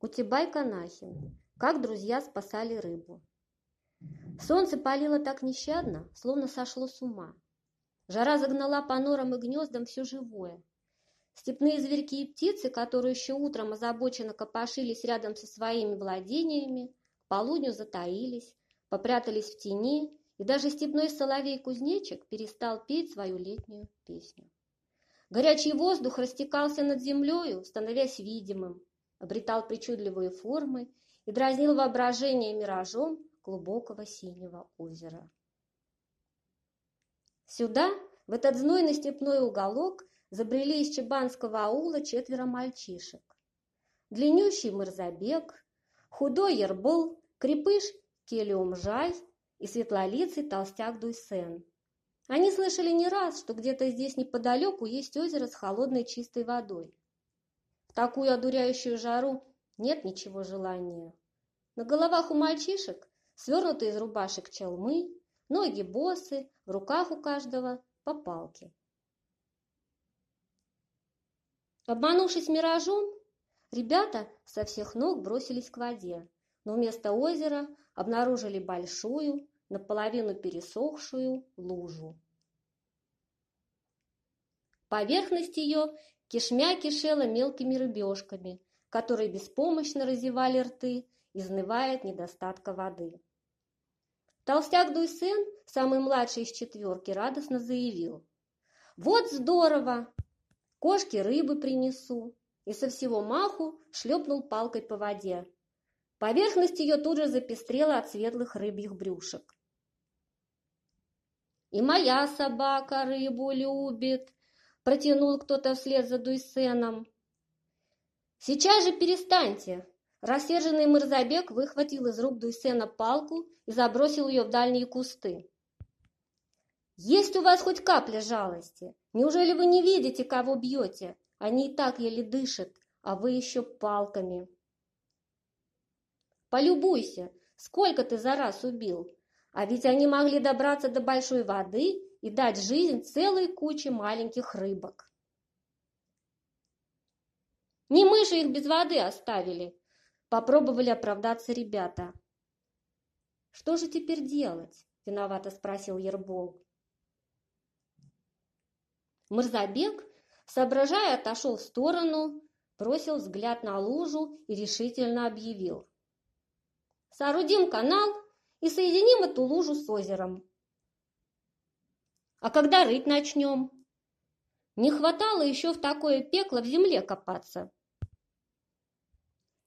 Кутебай Канахин. Как друзья спасали рыбу. Солнце палило так нещадно, словно сошло с ума. Жара загнала по норам и гнездам все живое. Степные зверьки и птицы, которые еще утром озабоченно копошились рядом со своими владениями, к полудню затаились, попрятались в тени, и даже степной соловей-кузнечик перестал петь свою летнюю песню. Горячий воздух растекался над землею, становясь видимым, обретал причудливые формы и дразнил воображение миражом глубокого синего озера. Сюда, в этот знойный степной уголок, забрели из Чебанского аула четверо мальчишек. Длиннющий Мырзабек, худой Ербол, крепыш Келиумжай и светлолицый толстяк Дуйсен. Они слышали не раз, что где-то здесь неподалеку есть озеро с холодной чистой водой. В такую одуряющую жару нет ничего желания. На головах у мальчишек свернутые из рубашек челмы, ноги босы, в руках у каждого по палке. Обманувшись миражом, ребята со всех ног бросились к воде, но вместо озера обнаружили большую, наполовину пересохшую лужу. Поверхность ее кишмя кишела мелкими рыбешками, которые беспомощно разевали рты, изнывая от недостатка воды. Толстяк Дуйсен, самый младший из четверки, радостно заявил. «Вот здорово! Кошки рыбы принесу!» И со всего маху шлепнул палкой по воде. Поверхность ее тут же запестрела от светлых рыбьих брюшек. «И моя собака рыбу любит!» Протянул кто-то вслед за Дуйсеном. «Сейчас же перестаньте!» Рассерженный Мырзабек выхватил из рук Дуйсена палку и забросил ее в дальние кусты. «Есть у вас хоть капля жалости? Неужели вы не видите, кого бьете? Они и так еле дышат, а вы еще палками!» «Полюбуйся, сколько ты за раз убил! А ведь они могли добраться до большой воды и дать жизнь целой куче маленьких рыбок. Не мы же их без воды оставили, попробовали оправдаться ребята. Что же теперь делать? Виновато спросил Ербол. Мырзабек, соображая, отошел в сторону, бросил взгляд на лужу и решительно объявил. Соорудим канал и соединим эту лужу с озером. А когда рыть начнем? Не хватало еще в такое пекло в земле копаться.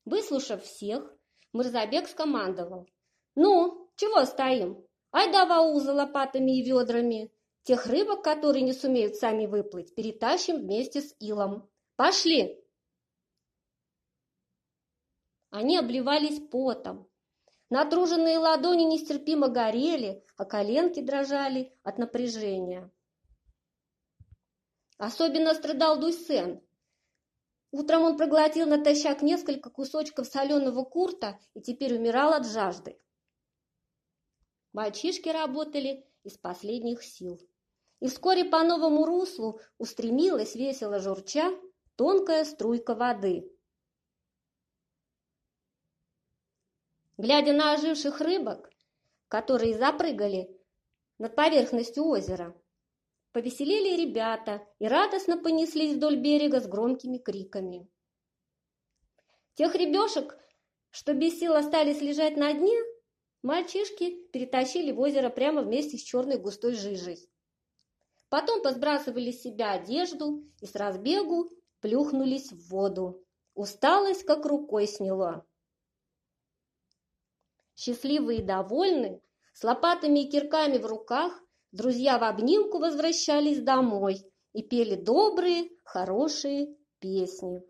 Выслушав всех, Мырзабек скомандовал. «Ну, чего стоим? Ай да вау за лопатами и ведрами. Тех рыбок, которые не сумеют сами выплыть, перетащим вместе с илом. Пошли!» Они обливались потом, Натруженные ладони нестерпимо горели, а коленки дрожали от напряжения. Особенно страдал Дуйсен. Утром он проглотил натощак несколько кусочков соленого курта и теперь умирал от жажды. Мальчишки работали из последних сил. И вскоре по новому руслу устремилась весело журча тонкая струйка воды. Глядя на оживших рыбок, которые запрыгали над поверхностью озера. Повеселели ребята и радостно понеслись вдоль берега с громкими криками. Тех ребешек, что без сил остались лежать на дне, мальчишки перетащили в озеро прямо вместе с черной густой жижей. Потом посбрасывали с себя одежду и с разбегу плюхнулись в воду. Усталость как рукой сняло. Счастливые и довольные, с лопатами и кирками в руках, друзья в обнимку возвращались домой и пели добрые, хорошие песни.